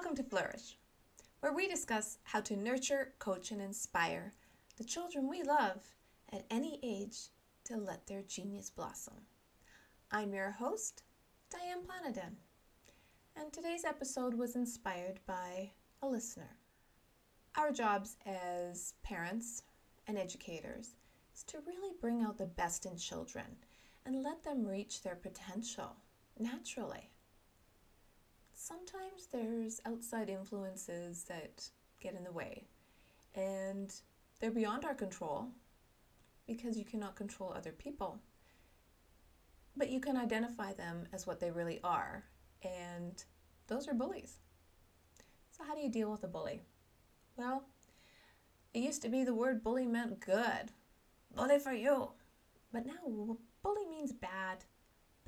Welcome to Flourish, where we discuss how to nurture, coach, and inspire the children we love at any age to let their genius blossom. I'm your host, Diane Planadin, and today's episode was inspired by a listener. Our jobs as parents and educators is to really bring out the best in children and let them reach their potential naturally. Sometimes there's outside influences that get in the way, and they're beyond our control because you cannot control other people. But you can identify them as what they really are, and those are bullies. So, how do you deal with a bully? Well, it used to be the word bully meant good. Bully for you. But now, bully means bad.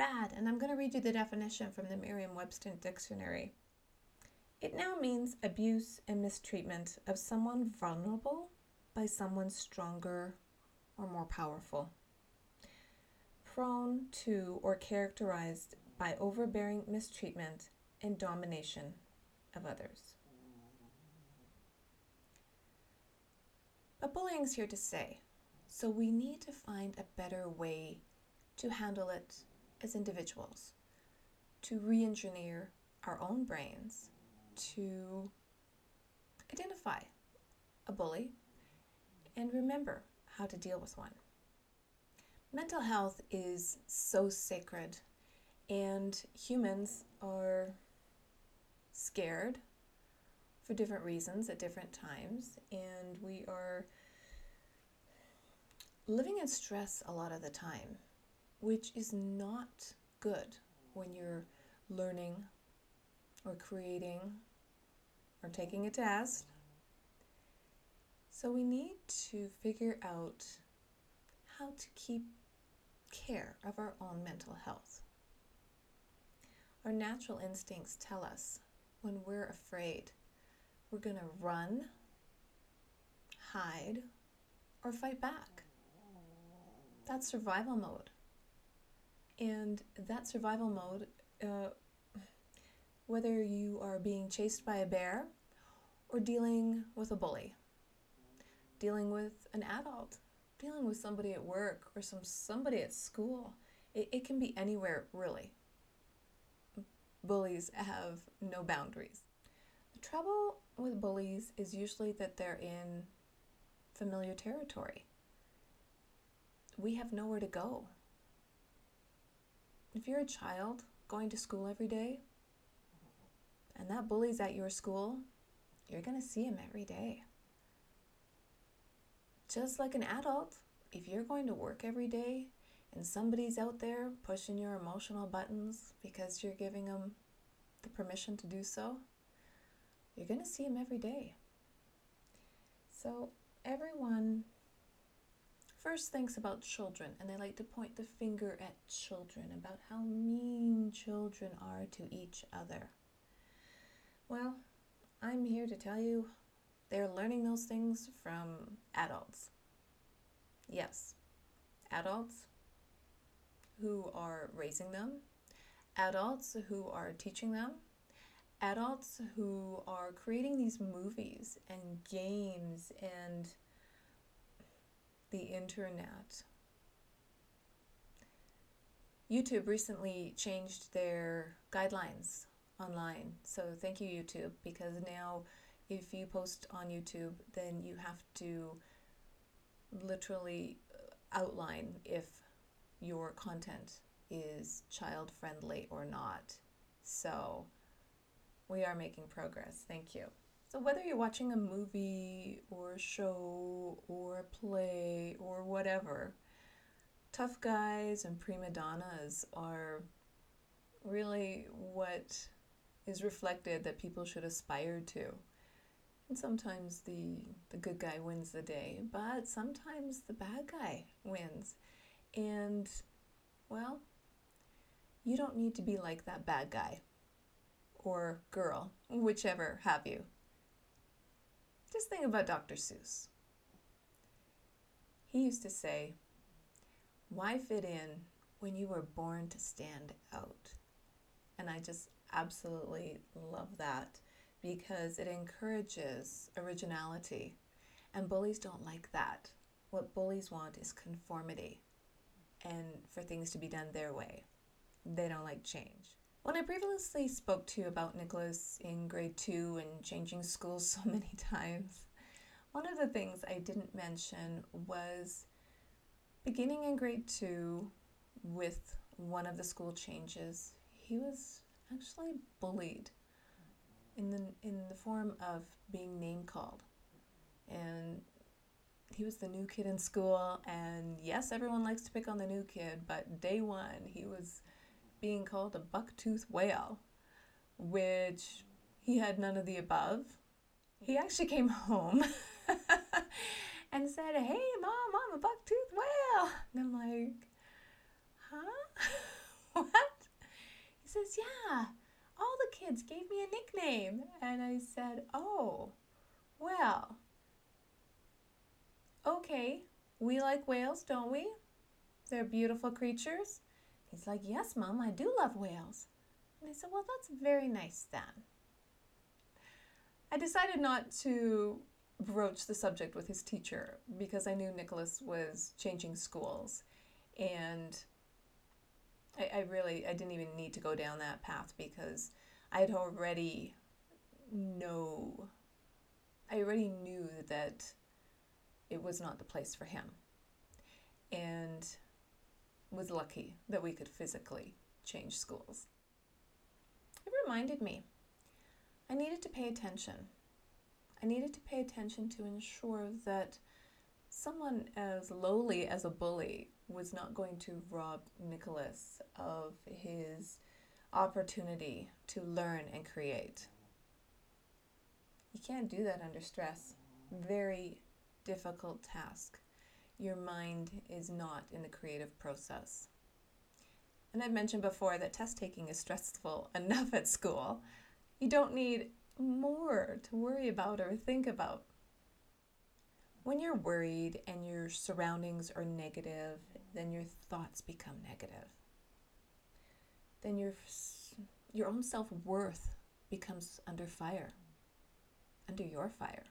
Bad. And I'm going to read you the definition from the Merriam Webster Dictionary. It now means abuse and mistreatment of someone vulnerable by someone stronger or more powerful. Prone to or characterized by overbearing mistreatment and domination of others. But bullying's here to stay, so we need to find a better way to handle it as individuals, to re engineer our own brains, to identify a bully and remember how to deal with one. Mental health is so sacred, and humans are scared for different reasons at different times, and we are living in stress a lot of the time, which is not good when you're learning or creating or taking a test. So we need to figure out how to keep care of our own mental health. Our natural instincts tell us when we're afraid we're going to run, hide, or fight back. That's survival mode. And that survival mode, uh, whether you are being chased by a bear or dealing with a bully, dealing with an adult, dealing with somebody at work or some somebody at school, it, it can be anywhere really. Bullies have no boundaries. The trouble with bullies is usually that they're in familiar territory. We have nowhere to go. If you're a child going to school every day and that bully's at your school, you're going to see him every day. Just like an adult, if you're going to work every day and somebody's out there pushing your emotional buttons because you're giving them the permission to do so, you're going to see him every day. So, everyone first thinks about children and they like to point the finger at children about how mean children are to each other. Well, I'm here to tell you they're learning those things from adults. Yes, adults who are raising them, adults who are teaching them, adults who are creating these movies and games and the internet. YouTube recently changed their guidelines online. So thank you, YouTube, because now if you post on YouTube, then you have to literally uh, outline if your content is child friendly or not. So we are making progress. Thank you. So, whether you're watching a movie or a show or a play or whatever, tough guys and prima donnas are really what is reflected that people should aspire to. And sometimes the, the good guy wins the day, but sometimes the bad guy wins. And, well, you don't need to be like that bad guy or girl, whichever have you. Just think about Dr. Seuss. He used to say, Why fit in when you were born to stand out? And I just absolutely love that because it encourages originality. And bullies don't like that. What bullies want is conformity and for things to be done their way. They don't like change. When I previously spoke to you about Nicholas in grade two and changing schools so many times, one of the things I didn't mention was beginning in grade two with one of the school changes, he was actually bullied in the in the form of being name called. And he was the new kid in school and yes, everyone likes to pick on the new kid, but day 1 he was being called a buck-toothed whale, which he had none of the above. He actually came home and said, Hey, mom, I'm a buck-toothed whale. And I'm like, Huh? what? He says, Yeah, all the kids gave me a nickname. And I said, Oh, well, okay, we like whales, don't we? They're beautiful creatures. He's like, Yes, Mom, I do love whales. And I said, Well, that's very nice then. I decided not to broach the subject with his teacher because I knew Nicholas was changing schools. And I, I really, I didn't even need to go down that path because I had already know, I already knew that it was not the place for him. And was lucky that we could physically change schools. It reminded me I needed to pay attention. I needed to pay attention to ensure that someone as lowly as a bully was not going to rob Nicholas of his opportunity to learn and create. You can't do that under stress. Very difficult task. Your mind is not in the creative process. And I've mentioned before that test taking is stressful enough at school. You don't need more to worry about or think about. When you're worried and your surroundings are negative, then your thoughts become negative. Then your your own self-worth becomes under fire. Under your fire.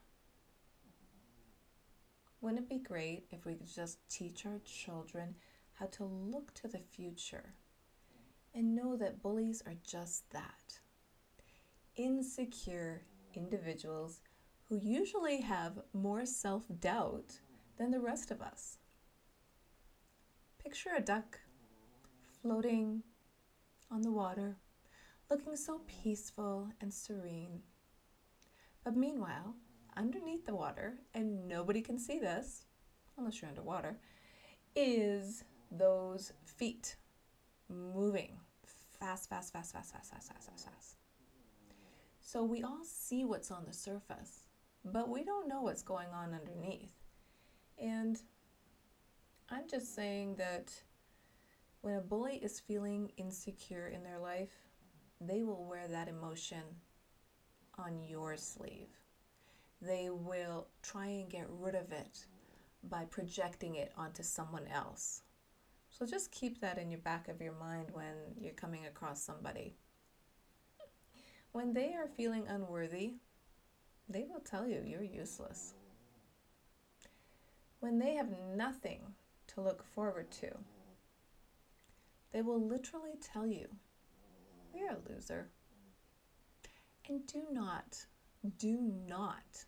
Wouldn't it be great if we could just teach our children how to look to the future and know that bullies are just that insecure individuals who usually have more self doubt than the rest of us? Picture a duck floating on the water, looking so peaceful and serene. But meanwhile, underneath the water, and nobody can see this unless you're underwater, is those feet moving fast, fast, fast, fast, fast, fast, fast, fast, fast. So we all see what's on the surface, but we don't know what's going on underneath. And I'm just saying that when a bully is feeling insecure in their life, they will wear that emotion on your sleeve they will try and get rid of it by projecting it onto someone else. So just keep that in your back of your mind when you're coming across somebody. When they are feeling unworthy, they will tell you you're useless. When they have nothing to look forward to, they will literally tell you, you're a loser. And do not, do not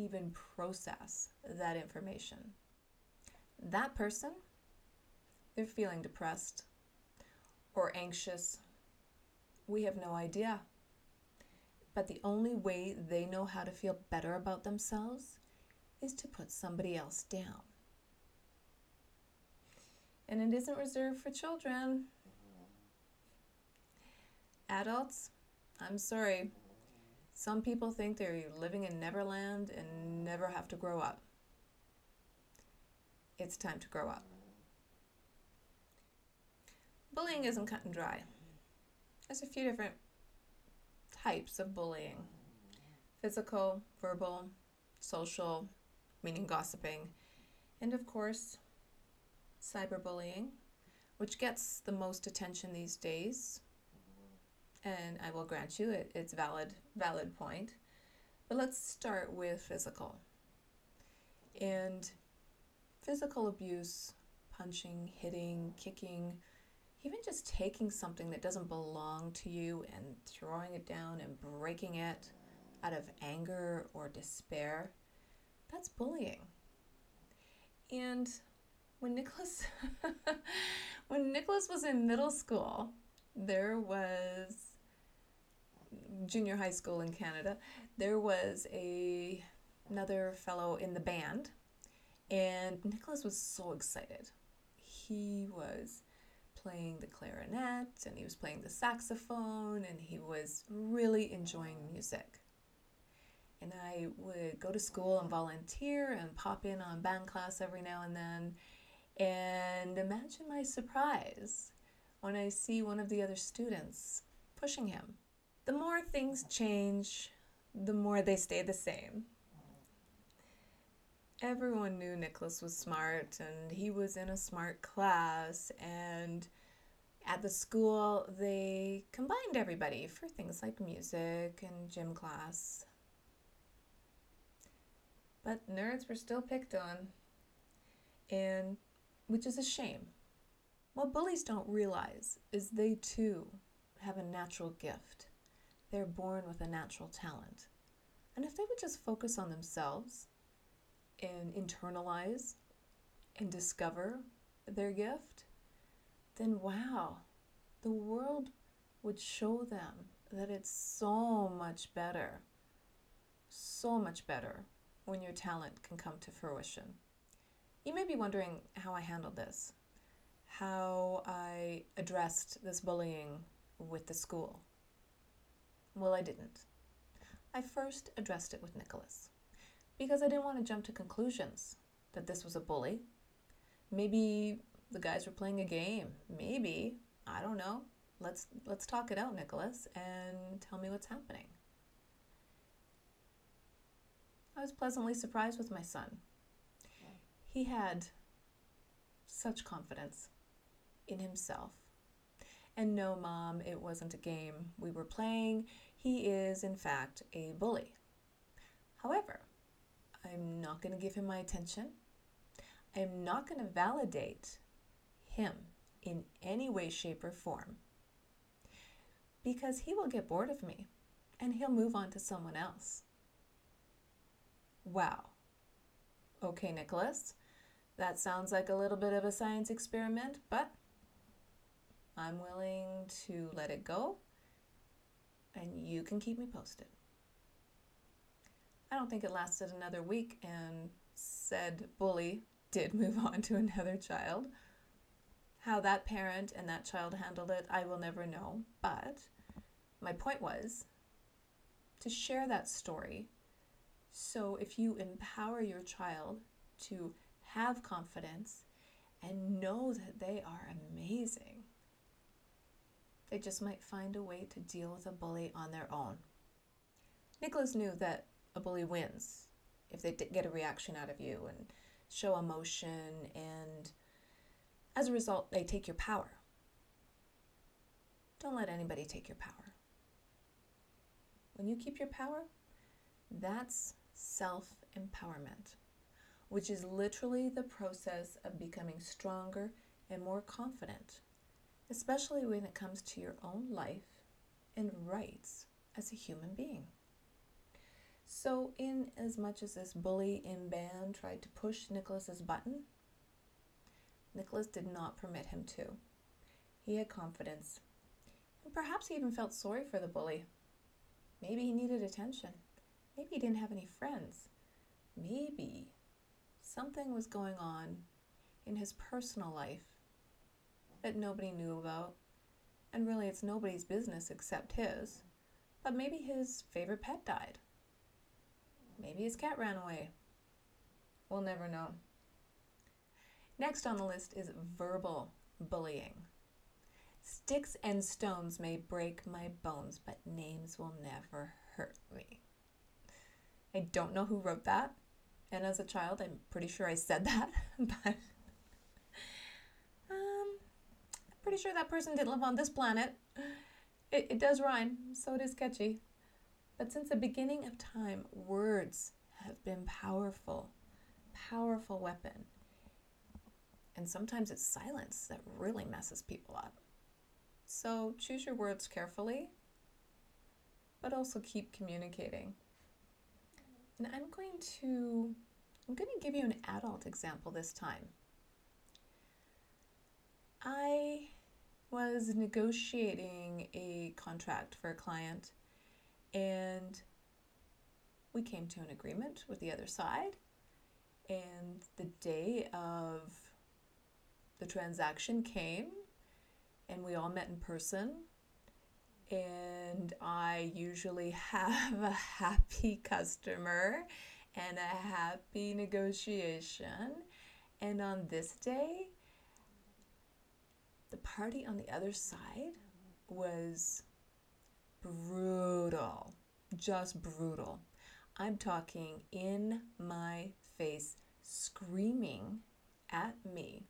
even process that information. That person, they're feeling depressed or anxious. We have no idea. But the only way they know how to feel better about themselves is to put somebody else down. And it isn't reserved for children. Adults, I'm sorry, some people think they're living in Neverland and never have to grow up. It's time to grow up. Bullying isn't cut and dry. There's a few different types of bullying physical, verbal, social, meaning gossiping, and of course, cyberbullying, which gets the most attention these days. And I will grant you it, it's valid valid point. But let's start with physical. And physical abuse, punching, hitting, kicking, even just taking something that doesn't belong to you and throwing it down and breaking it out of anger or despair, that's bullying. And when Nicholas when Nicholas was in middle school, there was junior high school in Canada, there was a another fellow in the band and Nicholas was so excited. He was playing the clarinet and he was playing the saxophone and he was really enjoying music. And I would go to school and volunteer and pop in on band class every now and then. And imagine my surprise when I see one of the other students pushing him. The more things change, the more they stay the same. Everyone knew Nicholas was smart and he was in a smart class and at the school they combined everybody for things like music and gym class. But nerds were still picked on and which is a shame. What bullies don't realize is they too have a natural gift. They're born with a natural talent. And if they would just focus on themselves and internalize and discover their gift, then wow, the world would show them that it's so much better, so much better when your talent can come to fruition. You may be wondering how I handled this, how I addressed this bullying with the school. Well, I didn't. I first addressed it with Nicholas because I didn't want to jump to conclusions that this was a bully. Maybe the guys were playing a game. Maybe, I don't know. Let's let's talk it out, Nicholas, and tell me what's happening. I was pleasantly surprised with my son. He had such confidence in himself and no, mom, it wasn't a game we were playing. He is, in fact, a bully. However, I'm not going to give him my attention. I'm not going to validate him in any way, shape, or form because he will get bored of me and he'll move on to someone else. Wow. Okay, Nicholas, that sounds like a little bit of a science experiment, but I'm willing to let it go, and you can keep me posted. I don't think it lasted another week, and said bully did move on to another child. How that parent and that child handled it, I will never know. But my point was to share that story. So if you empower your child to have confidence and know that they are amazing, they just might find a way to deal with a bully on their own. Nicholas knew that a bully wins if they get a reaction out of you and show emotion, and as a result, they take your power. Don't let anybody take your power. When you keep your power, that's self empowerment, which is literally the process of becoming stronger and more confident especially when it comes to your own life and rights as a human being. So, in as much as this bully in band tried to push Nicholas's button, Nicholas did not permit him to. He had confidence. And perhaps he even felt sorry for the bully. Maybe he needed attention. Maybe he didn't have any friends. Maybe something was going on in his personal life that nobody knew about. And really, it's nobody's business except his. But maybe his favorite pet died. Maybe his cat ran away. We'll never know. Next on the list is verbal bullying. Sticks and stones may break my bones, but names will never hurt me. I don't know who wrote that. And as a child, I'm pretty sure I said that, but pretty sure that person didn't live on this planet. It, it does rhyme, so it is catchy. But since the beginning of time, words have been powerful, powerful weapon. And sometimes it's silence that really messes people up. So choose your words carefully, but also keep communicating. And I'm going to I'm going to give you an adult example this time. I was negotiating a contract for a client and we came to an agreement with the other side. And the day of the transaction came, and we all met in person. And I usually have a happy customer and a happy negotiation. And on this day, the party on the other side was brutal, just brutal. I'm talking in my face, screaming at me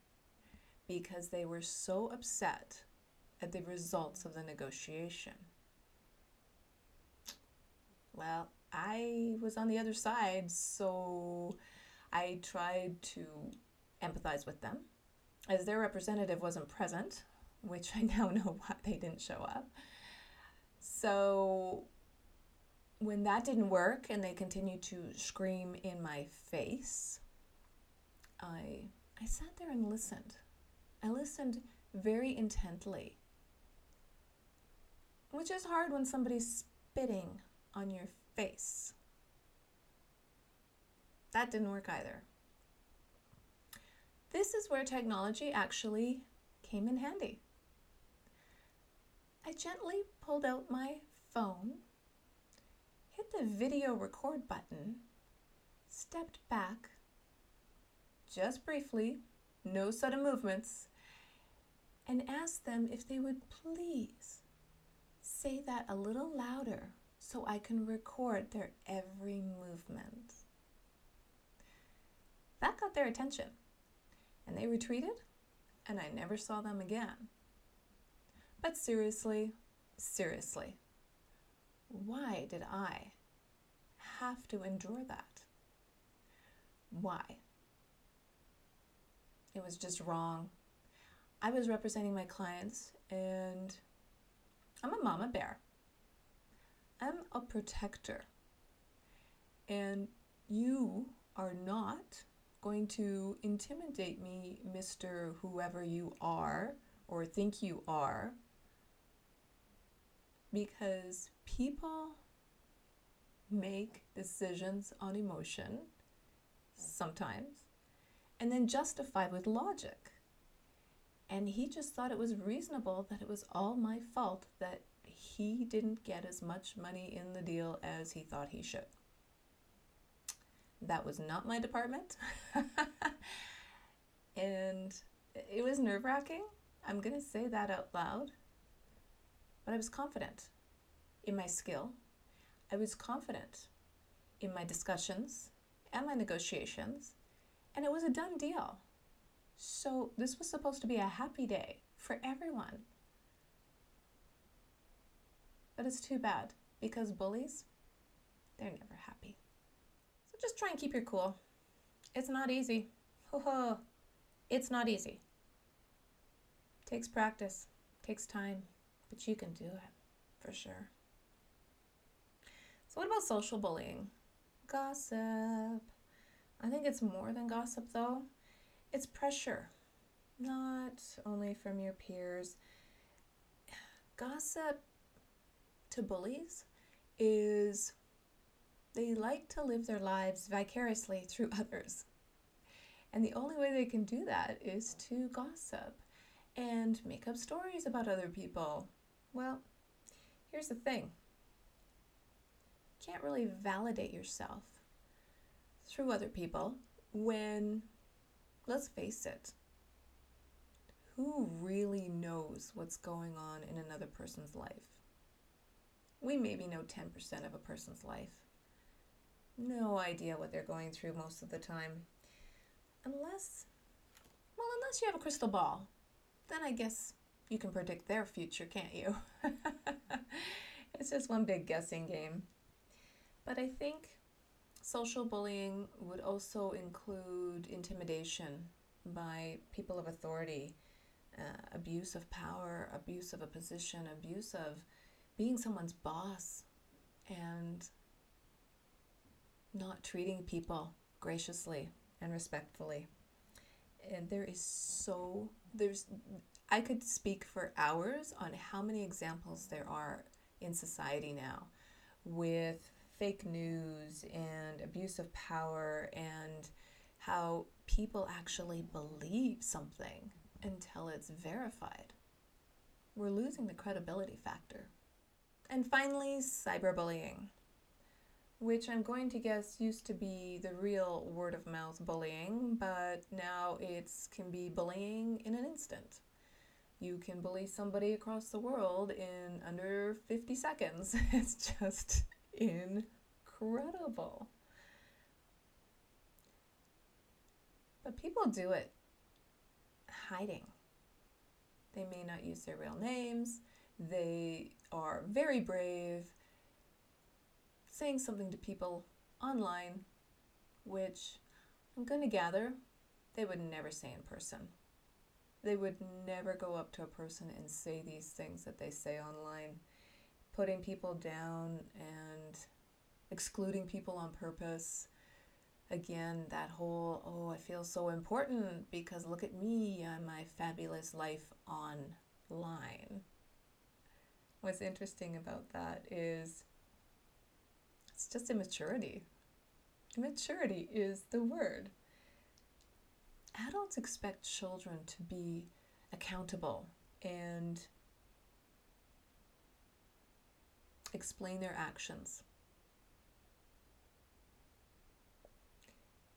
because they were so upset at the results of the negotiation. Well, I was on the other side, so I tried to empathize with them. As their representative wasn't present, which I now know why they didn't show up. So when that didn't work and they continued to scream in my face, I I sat there and listened. I listened very intently. Which is hard when somebody's spitting on your face. That didn't work either. This is where technology actually came in handy. I gently pulled out my phone, hit the video record button, stepped back, just briefly, no sudden movements, and asked them if they would please say that a little louder so I can record their every movement. That got their attention, and they retreated, and I never saw them again. But seriously, seriously, why did I have to endure that? Why? It was just wrong. I was representing my clients, and I'm a mama bear I'm a protector. And you are not going to intimidate me, Mr. Whoever you are or think you are, because people make decisions on emotion sometimes and then justify with logic. And he just thought it was reasonable that it was all my fault that he didn't get as much money in the deal as he thought he should. That was not my department. and it was nerve wracking. I'm going to say that out loud. But I was confident in my skill. I was confident in my discussions and my negotiations. And it was a done deal. So this was supposed to be a happy day for everyone. But it's too bad because bullies, they're never happy. Just try and keep your cool. It's not easy. It's not easy. Takes practice, takes time, but you can do it for sure. So, what about social bullying? Gossip. I think it's more than gossip though. It's pressure, not only from your peers. Gossip to bullies is they like to live their lives vicariously through others. And the only way they can do that is to gossip and make up stories about other people. Well, here's the thing you can't really validate yourself through other people when, let's face it, who really knows what's going on in another person's life? we maybe know 10% of a person's life. No idea what they're going through most of the time. Unless, well, unless you have a crystal ball, then I guess you can predict their future, can't you? it's just one big guessing game. But I think social bullying would also include intimidation by people of authority, uh, abuse of power, abuse of a position, abuse of being someone's boss, and not treating people graciously and respectfully. And there is so, there's, I could speak for hours on how many examples there are in society now with fake news and abuse of power and how people actually believe something until it's verified. We're losing the credibility factor. And finally, cyberbullying which I'm going to guess used to be the real word of mouth bullying, but now it can be bullying in an instant. You can bully somebody across the world in under 50 seconds. It's just incredible. But people do it hiding. They may not use their real names. They are very brave saying something to people online, which I'm going to gather they would never say in person. They would never go up to a person and say these things that they say online, putting people down and excluding people on purpose. Again, that whole, oh, I feel so important because look at me and my fabulous life online. What's interesting about that is it's just immaturity. Immaturity is the word. Adults expect children to be accountable and explain their actions.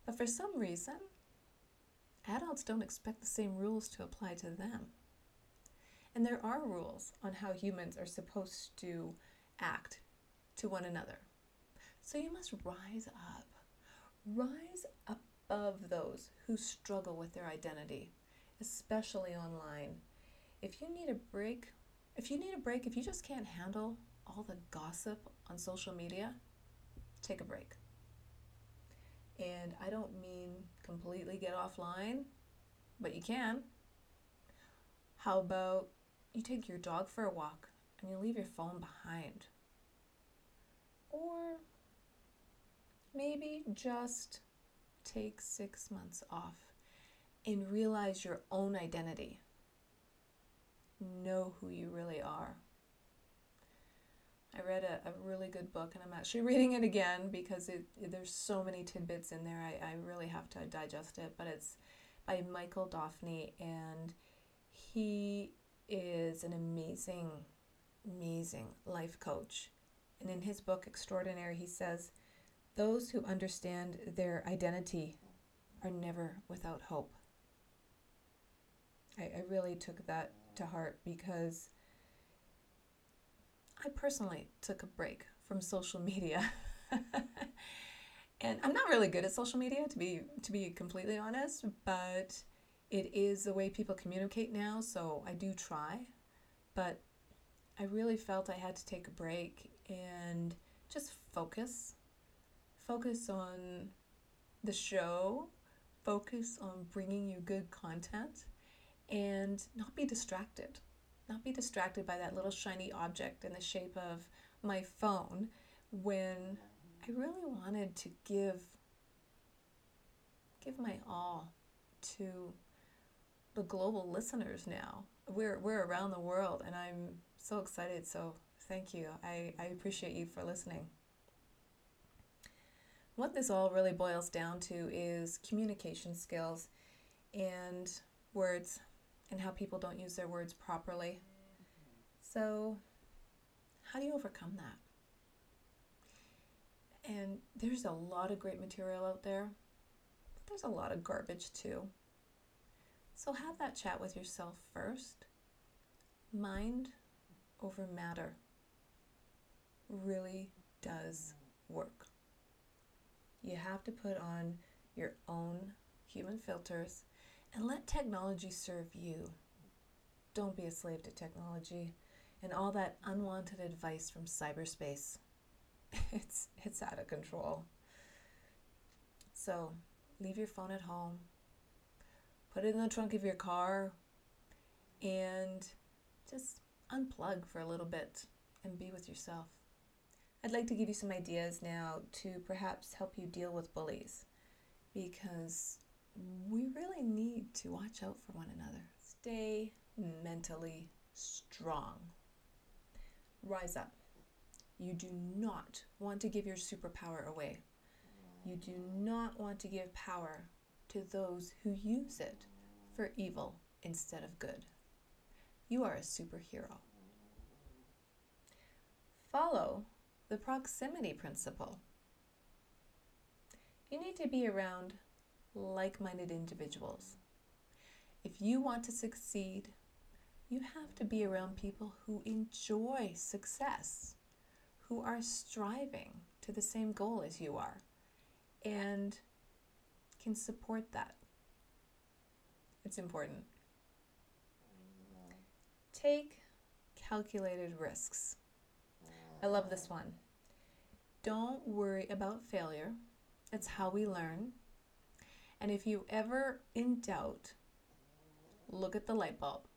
But for some reason, adults don't expect the same rules to apply to them. And there are rules on how humans are supposed to act to one another. So you must rise up. Rise above those who struggle with their identity, especially online. If you need a break, if you need a break, if you just can't handle all the gossip on social media, take a break. And I don't mean completely get offline, but you can. How about you take your dog for a walk and you leave your phone behind? Or maybe just take six months off and realize your own identity. Know who you really are. I read a, a really good book and I'm actually reading it again because it, there's so many tidbits in there. I, I really have to digest it, but it's by Michael Daughney and he is an amazing, amazing life coach. And in his book, Extraordinary, he says, those who understand their identity are never without hope. I, I really took that to heart because I personally took a break from social media. and I'm not really good at social media to be to be completely honest, but it is the way people communicate now, so I do try. But I really felt I had to take a break and just focus focus on the show, focus on bringing you good content, and not be distracted. Not be distracted by that little shiny object in the shape of my phone when I really wanted to give give my all to the global listeners now. We're we're around the world and I'm so excited. So thank you. I, I appreciate you for listening. What this all really boils down to is communication skills and words and how people don't use their words properly. So, how do you overcome that? And there's a lot of great material out there, but there's a lot of garbage too. So, have that chat with yourself first. Mind over matter really does work. You have to put on your own human filters and let technology serve you. don't be a slave to technology and all that unwanted advice from cyberspace. It's it's out of control. So, leave your phone at home. Put it in the trunk of your car and just unplug for a little bit and be with yourself. I'd like to give you some ideas now to perhaps help you deal with bullies because we really need to watch out for one another. Stay mentally strong. Rise up. You do not want to give your superpower away. You do not want to give power to those who use it for evil instead of good. You are a superhero. Follow the proximity principle. You need to be around like minded individuals. If you want to succeed, you have to be around people who enjoy success, who are striving to the same goal as you are, and can support that. It's important. Take calculated risks. I love this one. Don't worry about failure. It's how we learn. And if you ever in doubt, look at the light bulb.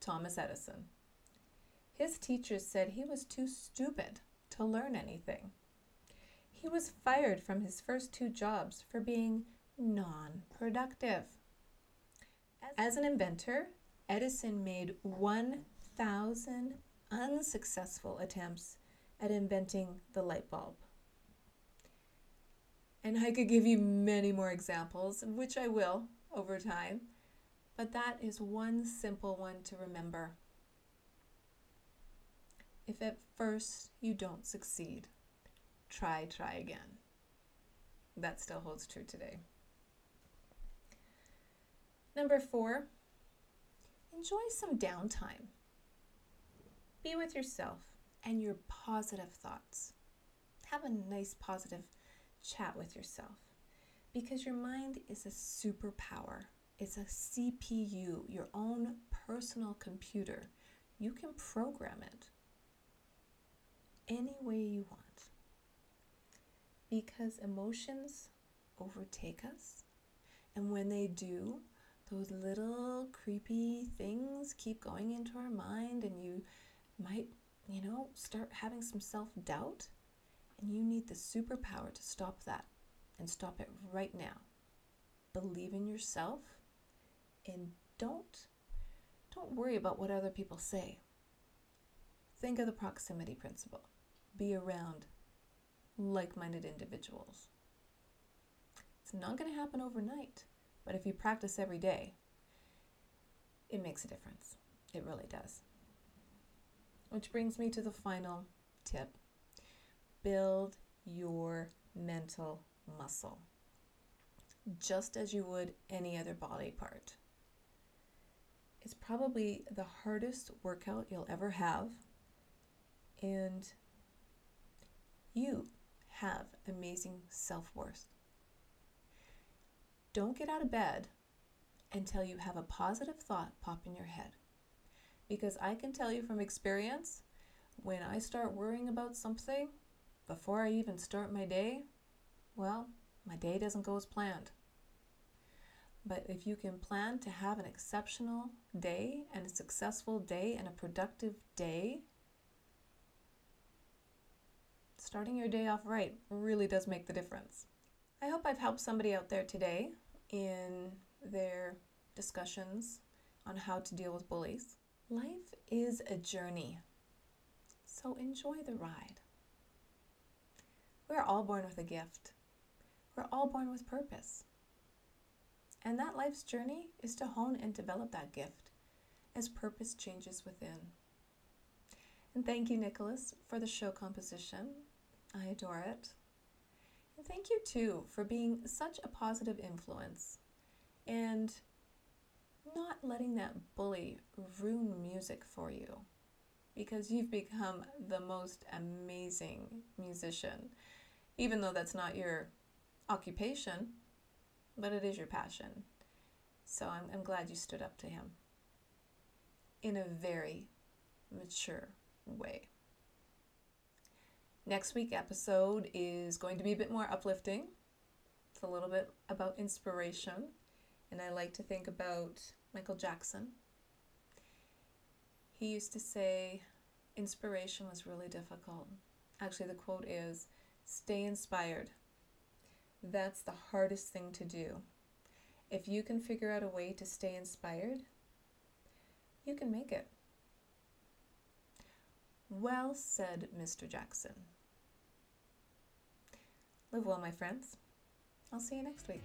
Thomas Edison. His teachers said he was too stupid to learn anything. He was fired from his first two jobs for being non productive. As an inventor, Edison made 1,000 unsuccessful attempts at inventing the light bulb. And I could give you many more examples, which I will over time, but that is one simple one to remember. If at first you don't succeed, try, try again. That still holds true today. Number four, enjoy some downtime. Be with yourself and your positive thoughts. Have a nice positive chat with yourself because your mind is a superpower. It's a CPU, your own personal computer. You can program it any way you want because emotions overtake us. And when they do, those little creepy things keep going into our mind, and you might, you know, start having some self doubt. And you need the superpower to stop that and stop it right now. Believe in yourself and don't don't worry about what other people say. Think of the proximity principle. Be around like-minded individuals. It's not going to happen overnight, but if you practice every day, it makes a difference. It really does. Which brings me to the final tip build your mental muscle, just as you would any other body part. It's probably the hardest workout you'll ever have, and you have amazing self worth. Don't get out of bed until you have a positive thought pop in your head. Because I can tell you from experience, when I start worrying about something, before I even start my day, well, my day doesn't go as planned. But if you can plan to have an exceptional day and a successful day and a productive day, starting your day off right really does make the difference. I hope I've helped somebody out there today in their discussions on how to deal with bullies. Life is a journey, so enjoy the ride. We're all born with a gift, we're all born with purpose. And that life's journey is to hone and develop that gift as purpose changes within. And thank you, Nicholas, for the show composition. I adore it. And thank you, too, for being such a positive influence and not letting that bully ruin music for you because you've become the most amazing musician, even though that's not your occupation, but it is your passion. So I'm, I'm glad you stood up to him. in a very mature way. Next week episode is going to be a bit more uplifting. It's a little bit about inspiration, and I like to think about Michael Jackson. He used to say inspiration was really difficult. Actually, the quote is stay inspired. That's the hardest thing to do. If you can figure out a way to stay inspired, you can make it. Well said, Mr. Jackson. Live well, my friends. I'll see you next week.